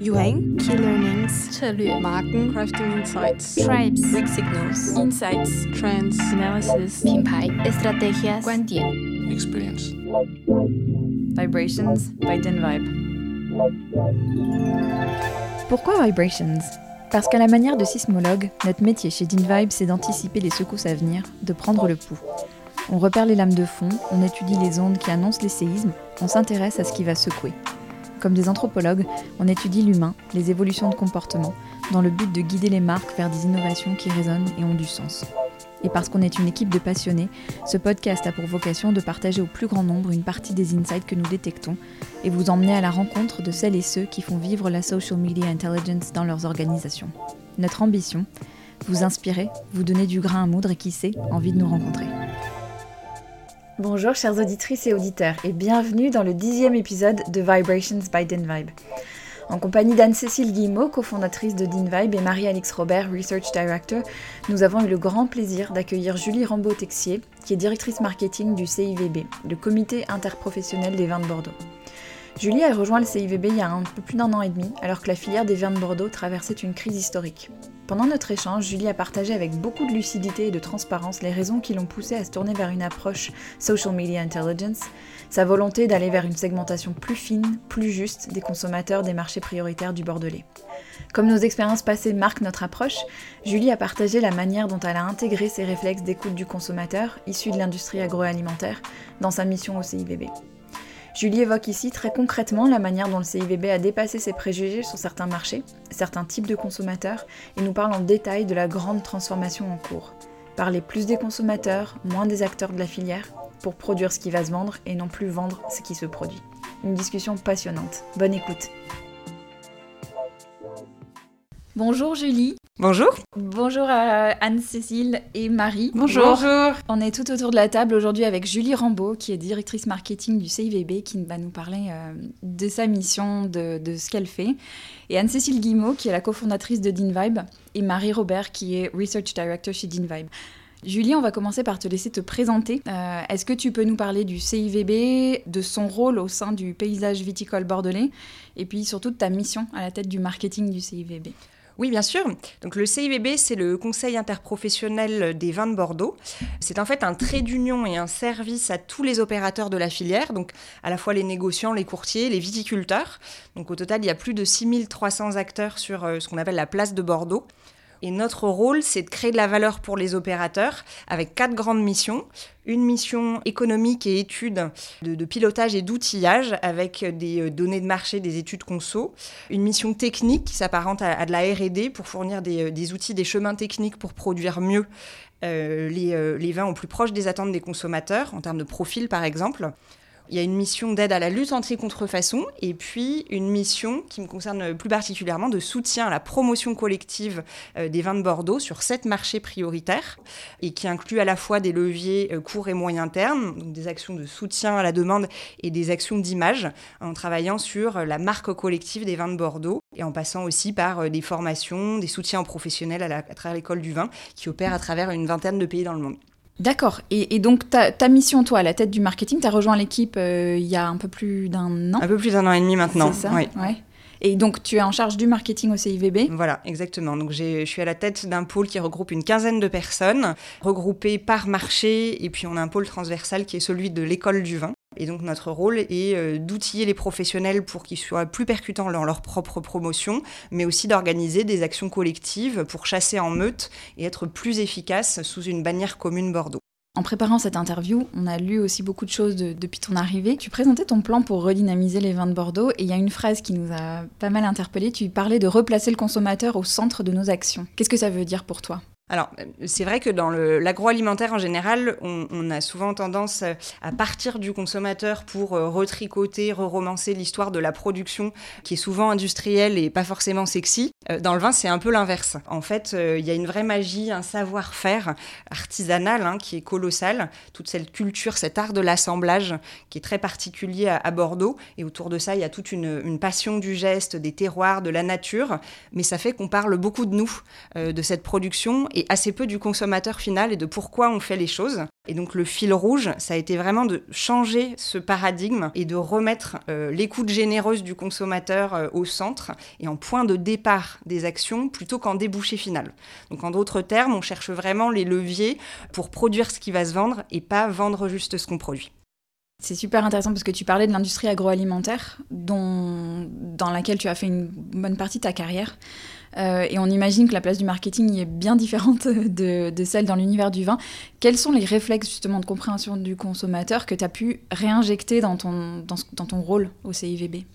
Yuheng, Key Learnings, 策略 Marken, Crafting Insights, Tribes, Weak Signals, Insights, Trends, Analysis, 品牌 Estrategias, 观点 experience. Vibrations by Denvibe. Pourquoi Vibrations Parce qu'à la manière de sismologue, notre métier chez Denvibe, c'est d'anticiper les secousses à venir, de prendre le pouls. On repère les lames de fond, on étudie les ondes qui annoncent les séismes, on s'intéresse à ce qui va secouer. Comme des anthropologues, on étudie l'humain, les évolutions de comportement, dans le but de guider les marques vers des innovations qui résonnent et ont du sens. Et parce qu'on est une équipe de passionnés, ce podcast a pour vocation de partager au plus grand nombre une partie des insights que nous détectons et vous emmener à la rencontre de celles et ceux qui font vivre la social media intelligence dans leurs organisations. Notre ambition vous inspirer, vous donner du grain à moudre et qui sait, envie de nous rencontrer. Bonjour chères auditrices et auditeurs et bienvenue dans le dixième épisode de Vibrations by DinVibe. En compagnie d'Anne-Cécile Guillemot, cofondatrice de DinVibe, et Marie-Alix Robert, Research Director, nous avons eu le grand plaisir d'accueillir Julie Rambaud-Texier, qui est directrice marketing du CIVB, le comité interprofessionnel des vins de Bordeaux. Julie a rejoint le CIVB il y a un peu plus d'un an et demi, alors que la filière des vins de Bordeaux traversait une crise historique. Pendant notre échange, Julie a partagé avec beaucoup de lucidité et de transparence les raisons qui l'ont poussée à se tourner vers une approche social media intelligence, sa volonté d'aller vers une segmentation plus fine, plus juste des consommateurs des marchés prioritaires du Bordelais. Comme nos expériences passées marquent notre approche, Julie a partagé la manière dont elle a intégré ses réflexes d'écoute du consommateur, issus de l'industrie agroalimentaire, dans sa mission au CIVB. Julie évoque ici très concrètement la manière dont le CIVB a dépassé ses préjugés sur certains marchés, certains types de consommateurs, et nous parle en détail de la grande transformation en cours. Parler plus des consommateurs, moins des acteurs de la filière, pour produire ce qui va se vendre et non plus vendre ce qui se produit. Une discussion passionnante. Bonne écoute. Bonjour Julie. Bonjour. Bonjour à Anne-Cécile et Marie. Bonjour. On est tout autour de la table aujourd'hui avec Julie Rambaud, qui est directrice marketing du CIVB, qui va nous parler euh, de sa mission, de, de ce qu'elle fait. Et Anne-Cécile Guillemot, qui est la cofondatrice de DinVibe. Et Marie Robert, qui est Research Director chez DinVibe. Julie, on va commencer par te laisser te présenter. Euh, Est-ce que tu peux nous parler du CIVB, de son rôle au sein du paysage viticole bordelais, et puis surtout de ta mission à la tête du marketing du CIVB Oui, bien sûr. Donc le CIVB, c'est le Conseil interprofessionnel des vins de Bordeaux. C'est en fait un trait d'union et un service à tous les opérateurs de la filière, donc à la fois les négociants, les courtiers, les viticulteurs. Donc au total, il y a plus de 6300 acteurs sur euh, ce qu'on appelle la place de Bordeaux. Et notre rôle, c'est de créer de la valeur pour les opérateurs avec quatre grandes missions. Une mission économique et études de, pilotage et d'outillage avec des euh, données de marché, des études conso. Une mission technique qui s'apparente à, de la R&D pour fournir des, euh, des, outils, des chemins techniques pour produire mieux euh, les, les vins au plus proche des attentes des consommateurs, en termes de profil par exemple. Il y a une mission d'aide à la lutte anti-contrefaçon et puis une mission qui me concerne plus particulièrement de soutien à la promotion collective euh, des vins de Bordeaux sur sept marchés prioritaires et qui inclut à la fois des leviers euh, court et moyen terme, donc des actions de soutien à la demande et des actions d'image en travaillant sur euh, la marque collective des vins de Bordeaux et en passant aussi par des formations, des soutiens aux professionnels à travers l'école du vin qui opère à travers une vingtaine de pays dans le monde. D'accord. Et, et, donc, ta, ta, mission, toi, à la tête du marketing, tu as rejoint l'équipe euh, il y a un peu plus d'un an Un peu plus d'un an et demi maintenant. C'est ça oui. ouais. Et donc, tu es en charge du marketing au CIVB Voilà, exactement. Donc, je suis à la tête d'un pôle qui regroupe une quinzaine de personnes, regroupées par marché, et puis on a un pôle transversal qui est celui de l'école du vin. Et donc notre rôle est euh, d'outiller les professionnels pour qu'ils soient plus percutants dans leur propre promotion, mais aussi d'organiser des actions collectives pour chasser en meute et être plus efficaces sous une bannière commune Bordeaux. En préparant cette interview, on a lu aussi beaucoup de choses de, depuis ton arrivée. Tu présentais ton plan pour redynamiser les vins de Bordeaux et il y a une phrase qui nous a pas mal interpellés. Tu parlais de replacer le consommateur au centre de nos actions. Qu'est-ce que ça veut dire pour toi? Alors, c'est vrai que dans l'agroalimentaire en général, on, a souvent tendance à partir du consommateur pour euh, retricoter, re-romancer l'histoire de la production qui est souvent industrielle et pas forcément sexy. Euh, dans le vin, c'est un peu l'inverse. En fait, euh, il y a une vraie magie, un savoir-faire artisanal hein, qui est colossal. Toute cette culture, cet art de l'assemblage qui est très particulier à, Bordeaux. Et autour de ça, il y a toute une, passion du geste, des terroirs, de la nature. Mais ça fait qu'on parle beaucoup de nous, de cette production. Et assez peu du consommateur final et de pourquoi on fait les choses. Et donc le fil rouge, ça a été vraiment de changer ce paradigme et de remettre euh, l'écoute généreuse du consommateur euh, au centre et en point de départ des actions plutôt qu'en débouché final. Donc en d'autres termes, on cherche vraiment les leviers pour produire ce qui va se vendre et pas vendre juste ce qu'on produit. C'est super intéressant parce que tu parlais de l'industrie agroalimentaire dont, dans laquelle tu as fait une bonne partie de ta carrière. Euh, et on imagine que la place du marketing est bien différente de, celle dans l'univers du vin. Quels sont les réflexes justement de compréhension du consommateur que tu as pu réinjecter dans ton, dans ton rôle au CIVB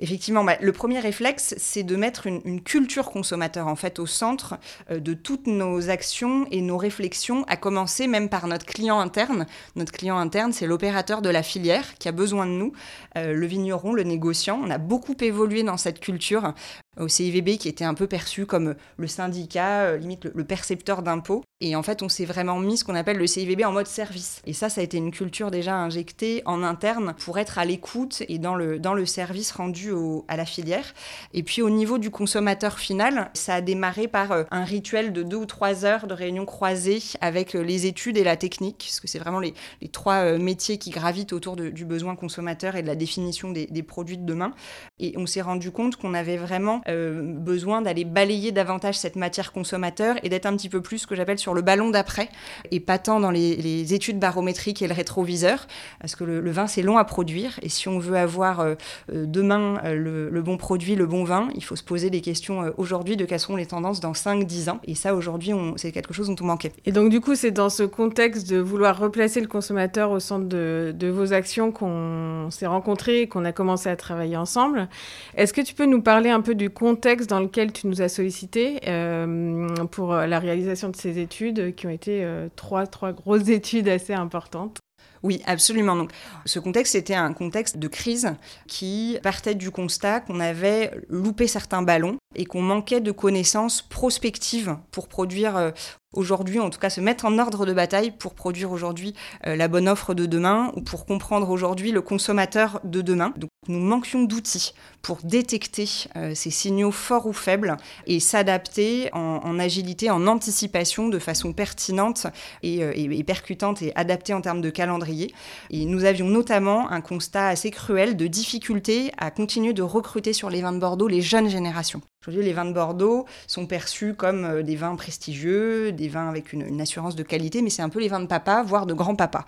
Effectivement, bah, le premier réflexe, c'est de mettre une, culture consommateur en fait au centre euh, de toutes nos actions et nos réflexions, à commencer même par notre client interne. Notre client interne, c'est l'opérateur de la filière qui a besoin de nous, euh, le vigneron, le négociant. On a beaucoup évolué dans cette culture au CIVB qui était un peu perçu comme le syndicat, euh, limite le, percepteur d'impôts. Et en fait, on s'est vraiment mis ce qu'on appelle le CIVB en mode service. Et ça, ça a été une culture déjà injectée en interne pour être à l'écoute et dans le, dans le service rendu à la filière. Et puis au niveau du consommateur final, ça a démarré par euh, un rituel de deux ou trois heures de réunion croisée avec euh, les études et la technique, parce que c'est vraiment les, trois métiers qui gravitent autour du besoin consommateur et de la définition des, produits de demain. Et on s'est rendu compte qu'on avait vraiment besoin d'aller balayer davantage cette matière consommateur et d'être un petit peu plus ce que j'appelle sur le ballon d'après et pas tant dans les, études barométriques et le rétroviseur parce que le, vin c'est long à produire et si on veut avoir euh, euh, demain le, bon produit, le bon vin, il faut se poser des questions aujourd'hui de quelles seront les tendances dans 5-10 ans et ça aujourd'hui c'est quelque chose dont on manquait. Et donc du coup c'est dans ce contexte de vouloir replacer le consommateur au centre de, de vos actions qu'on s'est rencontrés et qu'on a commencé à travailler ensemble. Est-ce que tu peux nous parler un peu du contexte dans lequel tu nous as sollicité euh, pour la réalisation de ces études, qui ont été euh, trois, trois grosses études assez importantes. Oui, absolument. Donc, ce contexte, c'était un contexte de crise qui partait du constat qu'on avait loupé certains ballons et qu'on manquait de connaissances prospectives pour produire euh, aujourd'hui, en tout cas se mettre en ordre de bataille pour produire aujourd'hui euh, la bonne offre de demain ou pour comprendre aujourd'hui le consommateur de demain. Donc nous manquions d'outils pour détecter euh, ces signaux forts ou faibles et s'adapter en, agilité, en anticipation de façon pertinente et, et, percutante et adaptée en termes de calendrier. Et nous avions notamment un constat assez cruel de difficulté à continuer de recruter sur les vins de Bordeaux les jeunes générations. Aujourd'hui, les vins de Bordeaux sont perçus comme euh, des vins prestigieux, des vins avec une, assurance de qualité, mais c'est un peu les vins de papa, voire de grand-papa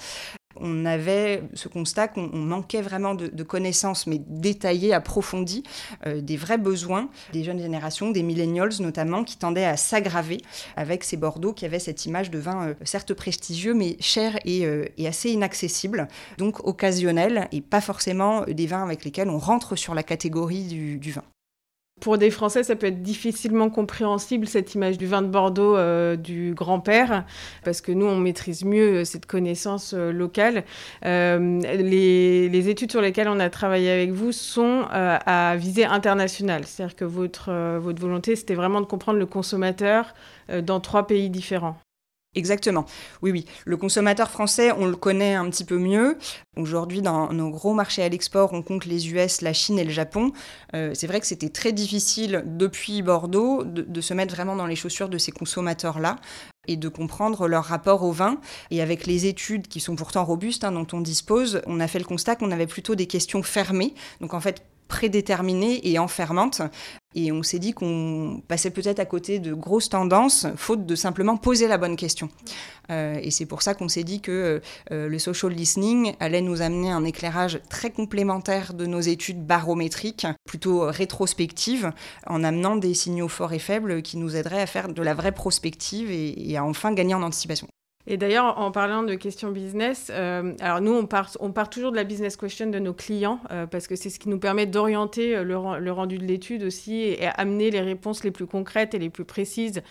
on avait ce constat qu'on manquait vraiment de, connaissances, mais détaillées, approfondies, euh, des vrais besoins des jeunes générations, des millennials notamment, qui tendaient à s'aggraver avec ces Bordeaux qui avaient cette image de vin euh, certes prestigieux, mais cher et, assez inaccessible, donc occasionnel, et pas forcément des vins avec lesquels on rentre sur la catégorie du vin. Pour des Français, ça peut être difficilement compréhensible cette image du vin de Bordeaux euh, du grand-père, parce que nous, on maîtrise mieux euh, cette connaissance euh, locale. les, études sur lesquelles on a travaillé avec vous sont à visée internationale, c'est-à-dire que votre, votre volonté, c'était vraiment de comprendre le consommateur dans trois pays différents. Exactement. Oui, oui. Le consommateur français, on le connaît un petit peu mieux. Aujourd'hui, dans nos gros marchés à l'export, on compte les US, la Chine et le Japon. Euh, c'est vrai que c'était très difficile depuis Bordeaux de, se mettre vraiment dans les chaussures de ces consommateurs-là et de comprendre leur rapport au vin. Et avec les études qui sont pourtant robustes, hein, dont on dispose, on a fait le constat qu'on avait plutôt des questions fermées. Donc en fait, prédéterminée et enfermante. Et on s'est dit qu'on passait peut-être à côté de grosses tendances, faute de simplement poser la bonne question. Euh, et c'est pour ça qu'on s'est dit que euh, le social listening allait nous amener un éclairage très complémentaire de nos études barométriques, plutôt rétrospectives, en amenant des signaux forts et faibles qui nous aideraient à faire de la vraie prospective et à enfin gagner en anticipation. Et d'ailleurs, en parlant de questions business, euh, alors nous, on part, toujours de la business question de nos clients euh, parce que c'est ce qui nous permet d'orienter euh, le, rendu de l'étude aussi et, amener les réponses les plus concrètes et les plus précises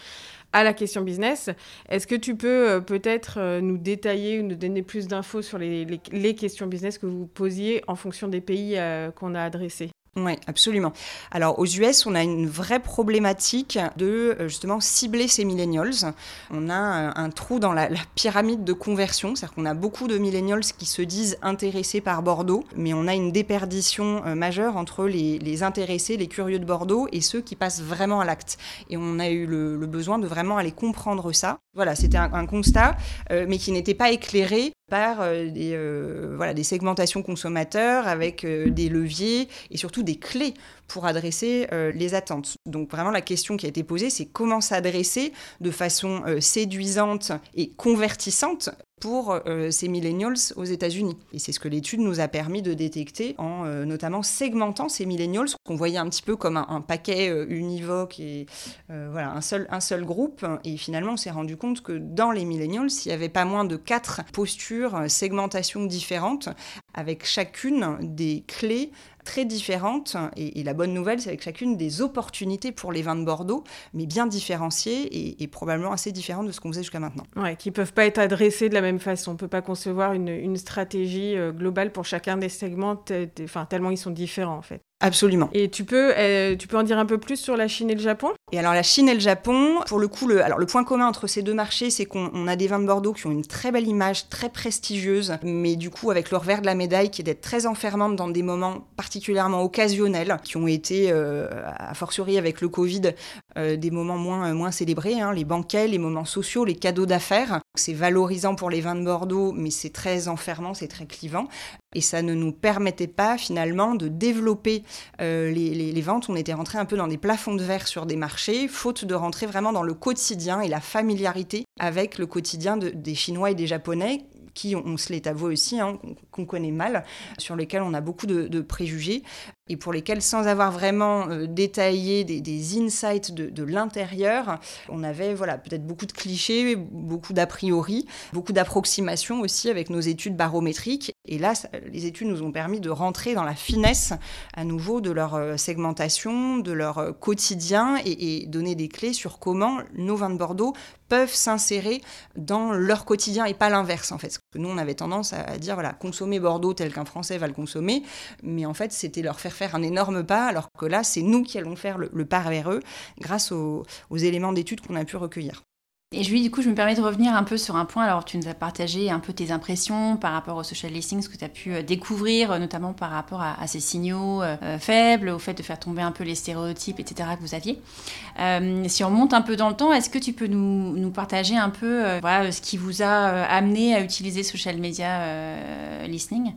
à la question business. Est-ce que tu peux peut-être nous détailler ou nous donner plus d'infos sur les, questions business que vous posiez en fonction des pays qu'on a adressés Oui, absolument. Alors aux US, on a une vraie problématique de euh, justement cibler ces millennials. On a un, trou dans la, pyramide de conversion, c'est-à-dire qu'on a beaucoup de millennials qui se disent intéressés par Bordeaux, mais on a une déperdition euh, majeure entre les, intéressés, les curieux de Bordeaux et ceux qui passent vraiment à l'acte. Et on a eu le, besoin de vraiment aller comprendre ça. Voilà, c'était un, constat, euh, mais qui n'était pas éclairé par des, voilà, des segmentations consommateurs avec des leviers et surtout des clés pour adresser euh, les attentes. Donc vraiment la question qui a été posée, c'est comment s'adresser de façon euh, séduisante et convertissante pour euh, ces millennials aux États-Unis. Et c'est ce que l'étude nous a permis de détecter en notamment segmentant ces millennials qu'on voyait un petit peu comme un, paquet univoque et voilà un seul, un seul groupe. Et finalement, on s'est rendu compte que dans les millennials, il n'y avait pas moins de quatre postures, segmentations différentes, avec chacune des clés très différentes. Et, la bonne nouvelle, c'est avec chacune des opportunités pour les vins de Bordeaux, mais bien différenciées et, probablement assez différentes de ce qu'on faisait jusqu'à maintenant. Ouais, qui ne peuvent pas être adressées de la même façon. On ne peut pas concevoir une, stratégie euh, globale pour chacun des segments, tellement ils sont différents en fait. Absolument. Et tu peux, euh, tu peux en dire un peu plus sur la Chine et le Japon? Et alors la Chine et le Japon, pour le coup, le, alors le point commun entre ces deux marchés, c'est qu'on a des vins de Bordeaux qui ont une très belle image, très prestigieuse, mais du coup avec le revers de la médaille qui est d'être très enfermante dans des moments particulièrement occasionnels, qui ont été, euh, a fortiori avec le Covid, euh, des moments moins, moins célébrés, hein, les banquets, les moments sociaux, les cadeaux d'affaires. C'est valorisant pour les vins de Bordeaux, mais c'est très enfermant, c'est très clivant. Et ça ne nous permettait pas finalement de développer euh, les, ventes. On était rentré un peu dans des plafonds de verre sur des marchés, faute de rentrer vraiment dans le quotidien et la familiarité avec le quotidien des Chinois et des Japonais qui, on, se l'est avoué aussi, hein, qu'on connaît mal, sur lesquels on a beaucoup de préjugés et pour lesquels, sans avoir vraiment euh, détaillé des, insights de, l'intérieur, on avait voilà, peut-être beaucoup de clichés, beaucoup d'a priori, beaucoup d'approximations aussi avec nos études barométriques. Et là, les études nous ont permis de rentrer dans la finesse à nouveau de leur euh, segmentation, de leur euh, quotidien et, et donner des clés sur comment nos vins de Bordeaux peuvent s'insérer dans leur quotidien et pas l'inverse en fait. Nous on avait tendance à dire voilà consommer Bordeaux tel qu'un Français va le consommer, mais en fait c'était leur faire faire un énorme pas, alors que là, c'est nous qui allons faire le, pas vers eux grâce aux éléments d'études qu'on a pu recueillir. Et Julie, du coup, je me permets de revenir un peu sur un point. Alors, tu nous as partagé un peu tes impressions par rapport au social listening, ce que tu as pu euh, découvrir, euh, notamment par rapport à, ces signaux euh, faibles, au fait de faire tomber un peu les stéréotypes, etc., que vous aviez. si on monte un peu dans le temps, est-ce que tu peux nous, nous partager un peu voilà, ce qui vous a amené à utiliser social media listening,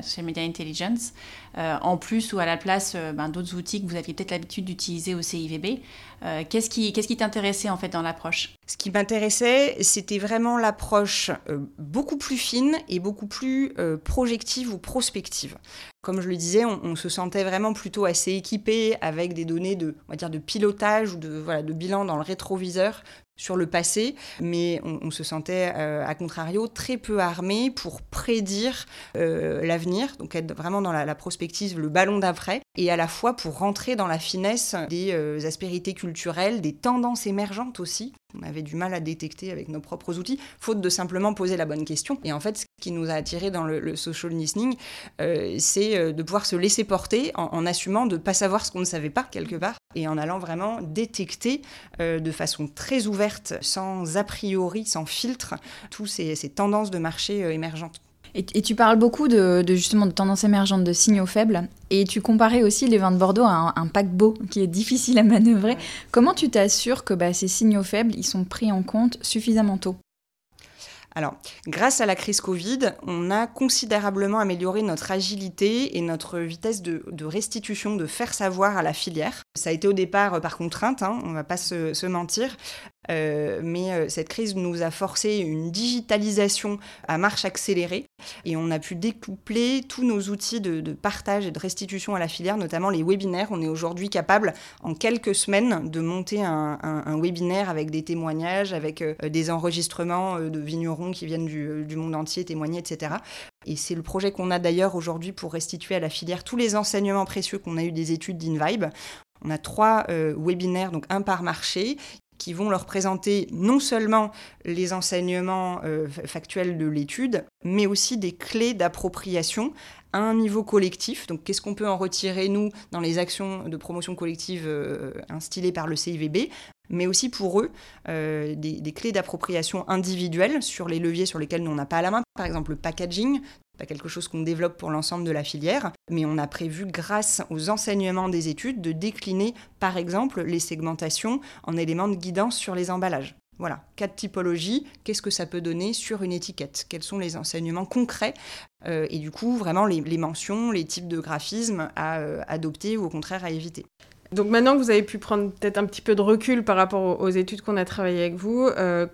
social media intelligence, en plus ou à la place ben, d'autres outils que vous aviez peut-être l'habitude d'utiliser au CIVB Qu'est-ce qui t'intéressait en fait dans l'approche? Ce qui m'intéressait, c'était vraiment l'approche euh, beaucoup plus fine et beaucoup plus euh, projective ou prospective. Comme je le disais, on, se sentait vraiment plutôt assez équipé avec des données de, on va dire, de pilotage ou de, voilà, de bilan dans le rétroviseur sur le passé, mais on, se sentait, euh, à contrario, très peu armé pour prédire l'avenir, donc être vraiment dans la, prospective, le ballon d'après, et à la fois pour rentrer dans la finesse des aspérités culturelles, des tendances émergentes aussi, on avait du mal à détecter avec nos propres outils, faute de simplement poser la bonne question. Et en fait, ce qui nous a attiré dans le, social listening, euh, c'est euh, de pouvoir se laisser porter en, assumant de ne pas savoir ce qu'on ne savait pas quelque part et en allant vraiment détecter euh, de façon très ouverte, sans a priori, sans filtre, toutes ces tendances de marché émergentes. Et, tu parles beaucoup de, justement de tendances émergentes, de signaux faibles, et tu comparais aussi les vins de Bordeaux à un, paquebot qui est difficile à manœuvrer. Comment tu t'assures que bah, ces signaux faibles, ils sont pris en compte suffisamment tôt? Alors, grâce à la crise Covid, on a considérablement amélioré notre agilité et notre vitesse de, restitution, de faire savoir à la filière. Ça a été au départ par contrainte, hein, on ne va pas se mentir, euh, mais euh, cette crise nous a forcé une digitalisation à marche accélérée et on a pu découpler tous nos outils de, partage et de restitution à la filière, notamment les webinaires. On est aujourd'hui capable, en quelques semaines, de monter un, webinaire avec des témoignages, avec euh, des enregistrements de vignerons qui viennent du monde entier témoigner, etc. Et c'est le projet qu'on a d'ailleurs aujourd'hui pour restituer à la filière tous les enseignements précieux qu'on a eu des études d'InVibe. On a trois webinaires, donc un par marché, qui vont leur présenter non seulement les enseignements euh, factuels de l'étude, mais aussi des clés d'appropriation à un niveau collectif. Donc, qu'est-ce qu'on peut en retirer, nous, dans les actions de promotion collective euh, instillées par le CIVB mais aussi pour eux euh, des, clés d'appropriation individuelles sur les leviers sur lesquels nous on n'a pas à la main. Par exemple, le packaging, quelque chose qu'on développe pour l'ensemble de la filière, mais on a prévu, grâce aux enseignements des études, de décliner, par exemple, les segmentations en éléments de guidance sur les emballages. Voilà, quatre typologies, qu'est-ce que ça peut donner sur une étiquette? Quels sont les enseignements concrets? Euh, Et du coup, vraiment les, mentions, les types de graphismes à euh, adopter ou au contraire à éviter. Donc maintenant que vous avez pu prendre peut-être un petit peu de recul par rapport aux, études qu'on a travaillées avec vous, euh,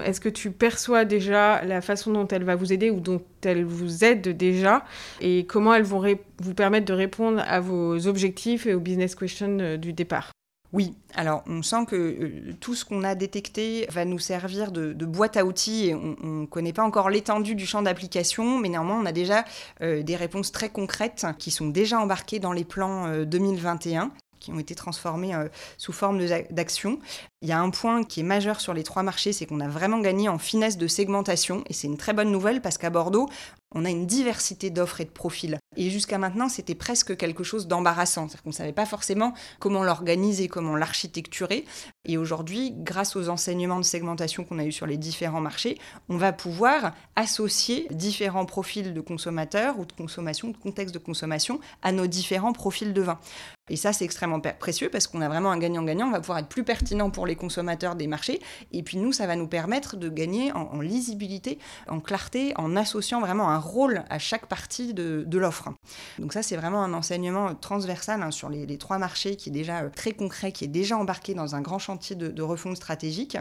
est-ce que tu perçois déjà la façon dont elle va vous aider ou dont elle vous aide déjà et comment elles vont vous permettre de répondre à vos objectifs et aux business questions euh, du départ? Oui, alors on sent que euh, tout ce qu'on a détecté va nous servir de, boîte à outils et on ne connaît pas encore l'étendue du champ d'application, mais néanmoins on a déjà des réponses très concrètes qui sont déjà embarquées dans les plans 2021 qui ont été transformés euh, sous forme d'action. Il y a un point qui est majeur sur les trois marchés, c'est qu'on a vraiment gagné en finesse de segmentation, et c'est une très bonne nouvelle parce qu'à Bordeaux, on a une diversité d'offres et de profils. Et jusqu'à maintenant, c'était presque quelque chose d'embarrassant. C'est-à-dire qu'on ne savait pas forcément comment l'organiser, comment l'architecturer. Et aujourd'hui, grâce aux enseignements de segmentation qu'on a eu sur les différents marchés, on va pouvoir associer différents profils de consommateurs ou de consommation, de contexte de consommation à nos différents profils de vin. Et ça, c'est extrêmement précieux parce qu'on a vraiment un gagnant-gagnant. On va pouvoir être plus pertinent pour les consommateurs des marchés. Et puis nous, ça va nous permettre de gagner en, lisibilité, en clarté, en associant vraiment un rôle à chaque partie de, l'offre. Donc ça, c'est vraiment un enseignement transversal hein, sur les, trois marchés qui est déjà euh, très concret, qui est déjà embarqué dans un grand chantier de, refonte stratégique.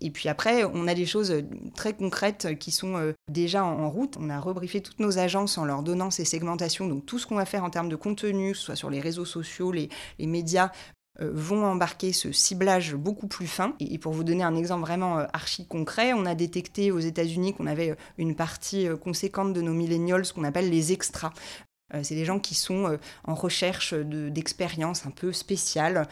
Et puis après, on a des choses euh, très concrètes qui sont euh, déjà en route. On a rebriefé toutes nos agences en leur donnant ces segmentations. Donc tout ce qu'on va faire en termes de contenu, soit sur les réseaux sociaux, les, médias, euh, vont embarquer ce ciblage beaucoup plus fin. Et, pour vous donner un exemple vraiment archi concret, on a détecté aux États-Unis qu'on avait une partie conséquente de nos millennials, ce qu'on appelle les extras. C'est des gens qui sont en recherche d'expériences un peu spéciales,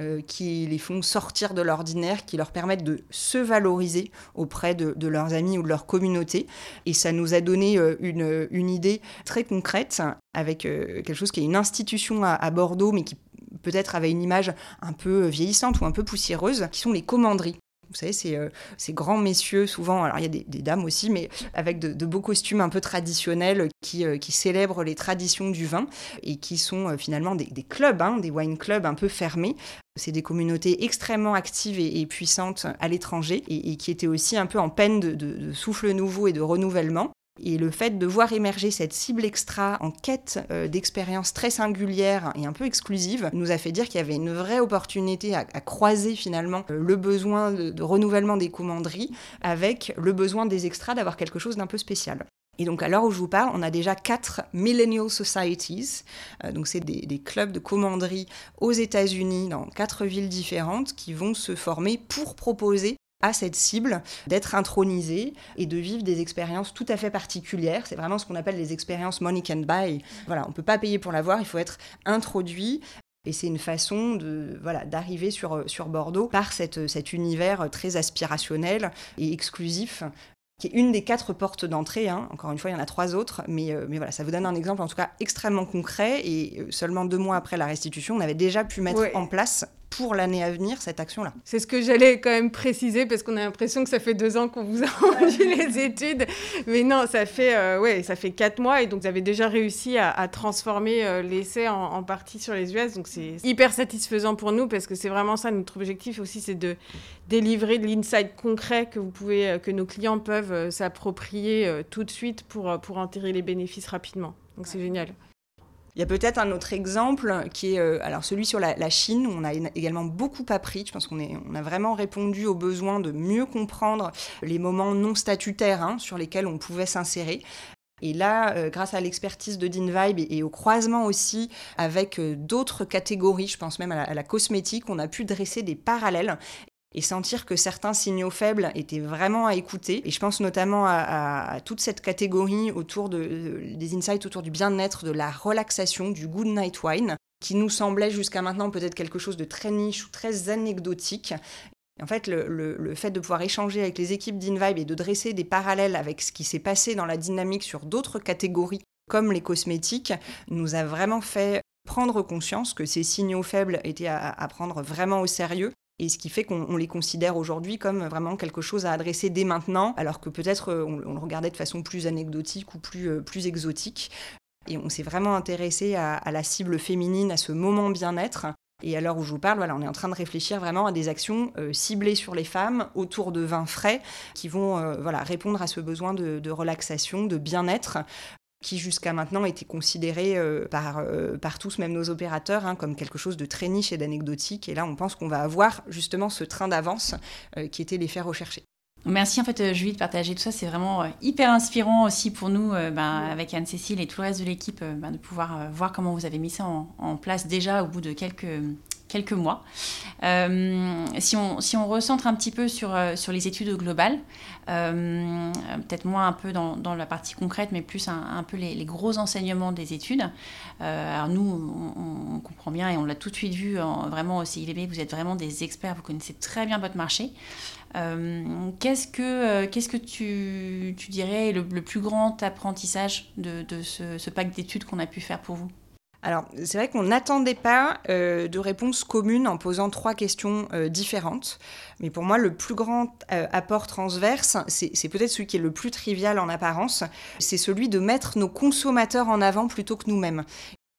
euh, qui les font sortir de l'ordinaire, qui leur permettent de se valoriser auprès de, leurs amis ou de leur communauté. Et ça nous a donné euh, une, idée très concrète avec euh, quelque chose qui est une institution à, Bordeaux, mais qui peut-être avait une image un peu vieillissante ou un peu poussiéreuse, qui sont les commanderies. Vous savez, ces, ces, grands messieurs, souvent, alors il y a des, dames aussi, mais avec de, beaux costumes un peu traditionnels qui, qui, célèbrent les traditions du vin et qui sont finalement des, clubs, hein, des wine clubs un peu fermés, c'est des communautés extrêmement actives et, puissantes à l'étranger et, qui étaient aussi un peu en peine de, souffle nouveau et de renouvellement. Et le fait de voir émerger cette cible extra en quête euh, d'expériences très singulières et un peu exclusives nous a fait dire qu'il y avait une vraie opportunité à, croiser finalement euh, le besoin de, renouvellement des commanderies avec le besoin des extras d'avoir quelque chose d'un peu spécial. Et donc à l'heure où je vous parle, on a déjà quatre Millennial Societies, euh, donc c'est des, clubs de commanderie aux États-Unis dans quatre villes différentes qui vont se former pour proposer à cette cible d'être intronisée et de vivre des expériences tout à fait particulières. C'est vraiment ce qu'on appelle les expériences money can buy. Voilà, on ne peut pas payer pour l'avoir, il faut être introduit et c'est une façon de voilà d'arriver sur, sur Bordeaux par cette, cet univers très aspirationnel et exclusif qui est une des quatre portes d'entrée. Hein. Encore une fois, il y en a trois autres, mais, euh, mais voilà, ça vous donne un exemple en tout cas extrêmement concret. Et euh, seulement deux mois après la restitution, on avait déjà pu mettre en place pour l'année à venir cette action-là. C'est ce que j'allais quand même préciser parce qu'on a l'impression que ça fait deux ans qu'on vous a rendu les études, mais non, ça fait euh, ouais, ça fait quatre mois et donc vous avez déjà réussi à, transformer euh, l'essai en, partie sur les US, donc c'est hyper satisfaisant pour nous parce que c'est vraiment ça notre objectif aussi, c'est de délivrer de l'insight concret que vous pouvez, euh, que nos clients peuvent s'approprier tout de suite pour pour en tirer les bénéfices rapidement. Donc c'est génial. Il y a peut-être un autre exemple qui est euh, alors celui sur la, Chine, où on a également beaucoup appris. Je pense qu'on on a vraiment répondu aux besoins de mieux comprendre les moments non statutaires hein, sur lesquels on pouvait s'insérer. Et là, euh, grâce à l'expertise de DinVibe et, et, au croisement aussi avec euh, d'autres catégories, je pense même à la, cosmétique, on a pu dresser des parallèles et sentir que certains signaux faibles étaient vraiment à écouter. Et je pense notamment à, toute cette catégorie autour de, des insights autour du bien-être, de la relaxation, du good night wine, qui nous semblait jusqu'à maintenant peut-être quelque chose de très niche ou très anecdotique. En fait, le, fait de pouvoir échanger avec les équipes d'InVibe et de dresser des parallèles avec ce qui s'est passé dans la dynamique sur d'autres catégories comme les cosmétiques nous a vraiment fait prendre conscience que ces signaux faibles étaient à, prendre vraiment au sérieux et ce qui fait qu'on les considère aujourd'hui comme vraiment quelque chose à adresser dès maintenant, alors que peut-être euh, on, le regardait de façon plus anecdotique ou plus, euh, plus exotique. Et on s'est vraiment intéressé à, la cible féminine, à ce moment bien-être. Et à l'heure où je vous parle, voilà, on est en train de réfléchir vraiment à des actions euh, ciblées sur les femmes autour de vins frais qui vont voilà, répondre à ce besoin de, de relaxation, de bien-être qui jusqu'à maintenant était considéré euh, par, euh, par tous, même nos opérateurs, hein, comme quelque chose de très niche et d'anecdotique. Et là, on pense qu'on va avoir justement ce train d'avance euh, qui était l'effet recherché. Merci en fait Julie de partager tout ça, c'est vraiment hyper inspirant aussi pour nous ben, avec Anne-Cécile et tout le reste de l'équipe ben, de pouvoir voir comment vous avez mis ça en, en, place déjà au bout de quelques, quelques mois. Euh, si, on, si on recentre un petit peu sur, euh, sur les études globales, euh, peut-être moins un peu dans, dans, la partie concrète, mais plus un, peu les, gros enseignements des études. alors nous, on, comprend bien et on l'a tout de suite vu vraiment au CIVB, vous êtes vraiment des experts, vous connaissez très bien votre marché. Qu'est-ce que, qu'est-ce que tu, tu dirais le, le, plus grand apprentissage de, de ce, pack d'études qu'on a pu faire pour vous alors, c'est vrai qu'on n'attendait pas euh, de réponses communes en posant trois questions euh, différentes. Mais pour moi, le plus grand euh, apport transverse, c'est peut-être celui qui est le plus trivial en apparence, c'est celui de mettre nos consommateurs en avant plutôt que nous-mêmes.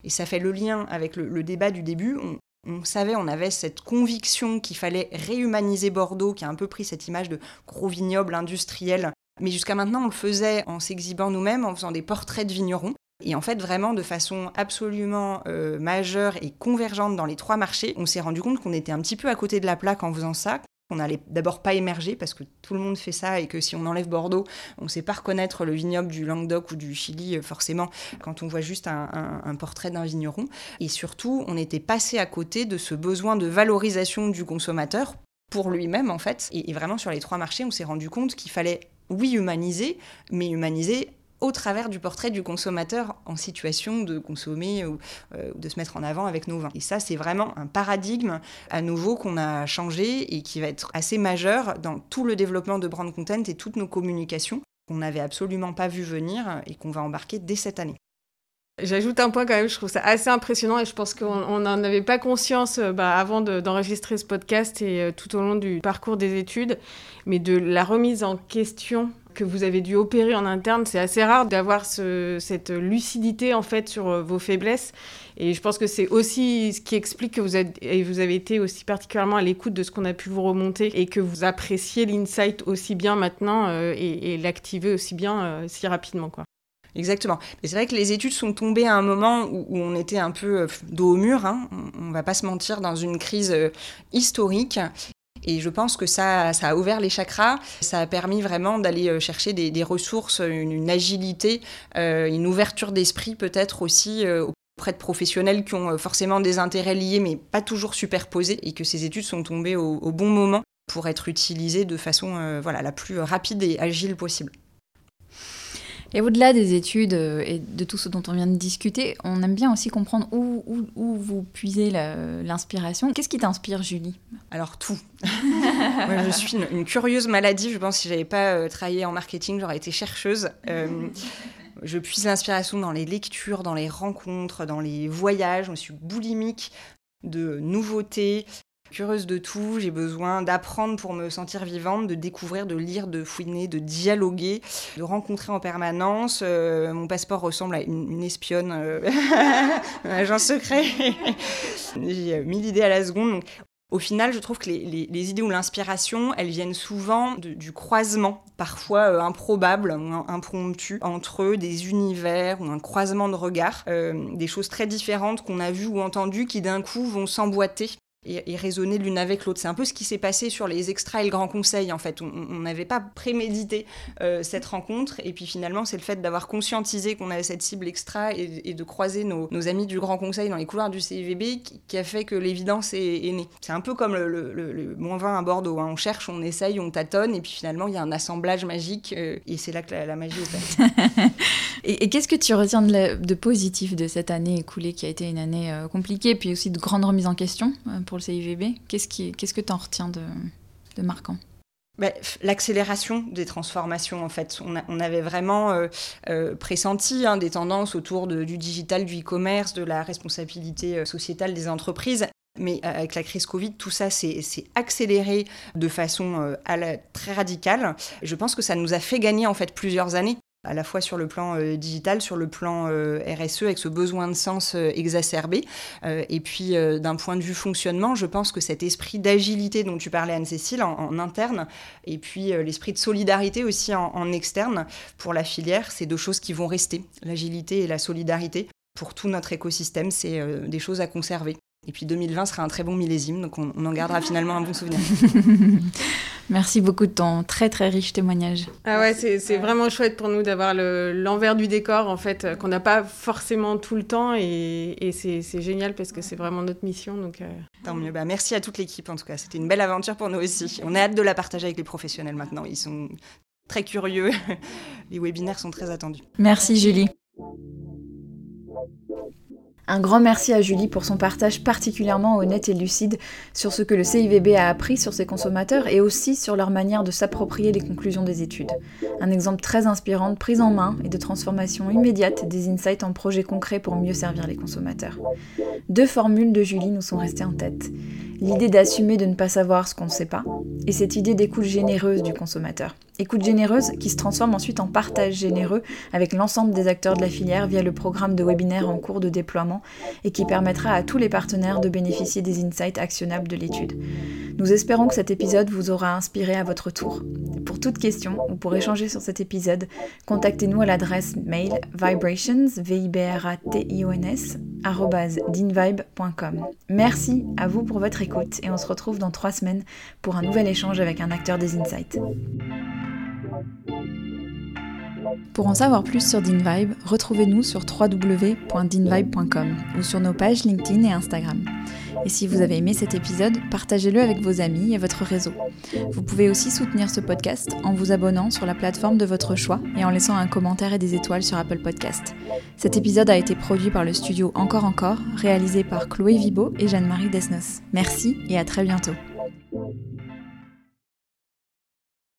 Et ça fait le lien avec le, débat du début. On savait, on avait cette conviction qu'il fallait réhumaniser Bordeaux, qui a un peu pris cette image de gros vignoble industriel. Mais jusqu'à maintenant, on le faisait en s'exhibant nous-mêmes, en faisant des portraits de vignerons. Et en fait, vraiment de façon absolument euh, majeure et convergente dans les trois marchés, on s'est rendu compte qu'on était un petit peu à côté de la plaque en faisant ça. On n'allait d'abord pas émerger parce que tout le monde fait ça et que si on enlève Bordeaux, on ne sait pas reconnaître le vignoble du Languedoc ou du Chili euh, forcément quand on voit juste un, portrait d'un vigneron. Et surtout, on était passé à côté de ce besoin de valorisation du consommateur pour lui-même en fait. et vraiment sur les trois marchés, on s'est rendu compte qu'il fallait oui humaniser, mais humaniser au travers du portrait du consommateur en situation de consommer ou euh, de se mettre en avant avec nos vins. Et ça, c'est vraiment un paradigme à nouveau qu'on a changé et qui va être assez majeur dans tout le développement de brand content et toutes nos communications qu'on n'avait absolument pas vu venir et qu'on va embarquer dès cette année. J'ajoute un point quand même, je trouve ça assez impressionnant et je pense qu'on n'en avait pas conscience euh, bah, avant d'enregistrer ce podcast et euh, tout au long du parcours des études, mais de la remise en question que vous avez dû opérer en interne. C'est assez rare d'avoir cette lucidité en fait sur euh, vos faiblesses. Et je pense que c'est aussi ce qui explique que vous, êtes, et vous avez été aussi particulièrement à l'écoute de ce qu'on a pu vous remonter et que vous appréciez l'insight aussi bien maintenant euh, et, l'activer aussi bien si rapidement. Quoi. Exactement. Mais c'est vrai que les études sont tombées à un moment où, on était un peu dos au mur, hein. on, ne va pas se mentir, dans une crise historique. Et je pense que ça, ça a ouvert les chakras, ça a permis vraiment d'aller euh, chercher des, ressources, une, agilité, euh, une ouverture d'esprit peut-être aussi euh, auprès de professionnels qui ont forcément des intérêts liés mais pas toujours superposés et que ces études sont tombées au, au bon moment pour être utilisées de façon voilà, la plus rapide et agile possible. Et au-delà des études euh, et de tout ce dont on vient de discuter, on aime bien aussi comprendre où, où, vous puisez l'inspiration. Qu'est-ce qui t'inspire, Julie? Alors, tout. Moi, je suis une, curieuse maladie. Je pense que si j'avais pas euh, travaillé en marketing, j'aurais été chercheuse. Euh, je puise l'inspiration dans les lectures, dans les rencontres, dans les voyages. Je suis boulimique de nouveautés, curieuse de tout, j'ai besoin d'apprendre pour me sentir vivante, de découvrir, de lire, de fouiner, de dialoguer, de rencontrer en permanence. Euh, mon passeport ressemble à une, espionne, euh, un agent secret. j'ai euh, mille idées à la seconde. au final, je trouve que les, idées ou l'inspiration, elles viennent souvent du croisement, parfois improbable ou impromptu, entre des univers ou un croisement de regards, des choses très différentes qu'on a vues ou entendues qui d'un coup vont s'emboîter et, raisonner l'une avec l'autre. C'est un peu ce qui s'est passé sur les extras et le grand conseil, en fait. On n'avait pas prémédité euh, cette rencontre, et puis finalement, c'est le fait d'avoir conscientisé qu'on avait cette cible extra et, de croiser nos, amis du grand conseil dans les couloirs du CIVB qui, a fait que l'évidence est, née. C'est un peu comme le, moins 20 à Bordeaux. Hein. On cherche, on essaye, on tâtonne, et puis finalement, il y a un assemblage magique, euh, et c'est là que la, magie opère. et, qu'est-ce que tu retiens de, positif de cette année écoulée, qui a été une année euh, compliquée, puis aussi de grande remise en question pour le CIVB Qu'est-ce, que tu en retiens de, marquant? Bah, L'accélération des transformations, en fait. On, avait vraiment euh, euh, pressenti hein, des tendances autour du digital, du e-commerce, de la responsabilité euh, sociétale des entreprises. Mais avec la crise Covid, tout ça s'est accéléré de façon très radicale. Je pense que ça nous a fait gagner en fait plusieurs années à la fois sur le plan euh, digital, sur le plan euh, RSE, avec ce besoin de sens euh, exacerbé. et puis, d'un point de vue fonctionnement, je pense que cet esprit d'agilité dont tu parlais, Anne-Cécile, en, interne, et puis l'esprit de solidarité aussi en, en externe, pour la filière, c'est deux choses qui vont rester, l'agilité et la solidarité. Pour tout notre écosystème, c'est des choses à conserver. Et puis 2020 sera un très bon millésime, donc on, en gardera finalement un bon souvenir. Merci beaucoup de ton très très riche témoignage. Ah ouais, c'est vraiment chouette pour nous d'avoir l'envers du décor, en fait, qu'on n'a pas forcément tout le temps, et, et c'est génial parce que c'est vraiment notre mission. Donc, euh. Tant mieux, bah, merci à toute l'équipe en tout cas, c'était une belle aventure pour nous aussi. On a hâte de la partager avec les professionnels maintenant, ils sont très curieux, les webinaires sont très attendus. Merci Julie. Un grand merci à Julie pour son partage particulièrement honnête et lucide sur ce que le CIVB a appris sur ses consommateurs et aussi sur leur manière de s'approprier les conclusions des études. Un exemple très inspirant de prise en main et de transformation immédiate des insights en projets concrets pour mieux servir les consommateurs. Deux formules de Julie nous sont restées en tête. L'idée d'assumer de ne pas savoir ce qu'on ne sait pas et cette idée d'écoute généreuse du consommateur. Écoute généreuse qui se transforme ensuite en partage généreux avec l'ensemble des acteurs de la filière via le programme de webinaire en cours de déploiement et qui permettra à tous les partenaires de bénéficier des insights actionnables de l'étude. Nous espérons que cet épisode vous aura inspiré à votre tour. Pour toute question ou pour échanger sur cet épisode, contactez-nous à l'adresse mail vibrations, v i b r a t i o n s Merci à vous pour votre écoute et on se retrouve dans trois semaines pour un nouvel échange avec un acteur des insights. Pour en savoir plus sur DinVibe, retrouvez-nous sur www.dinvibe.com ou sur nos pages LinkedIn et Instagram. Et si vous avez aimé cet épisode, partagez-le avec vos amis et votre réseau. Vous pouvez aussi soutenir ce podcast en vous abonnant sur la plateforme de votre choix et en laissant un commentaire et des étoiles sur Apple Podcast. Cet épisode a été produit par le studio Encore Encore, réalisé par Chloé Vibo et Jeanne-Marie Desnos. Merci et à très bientôt.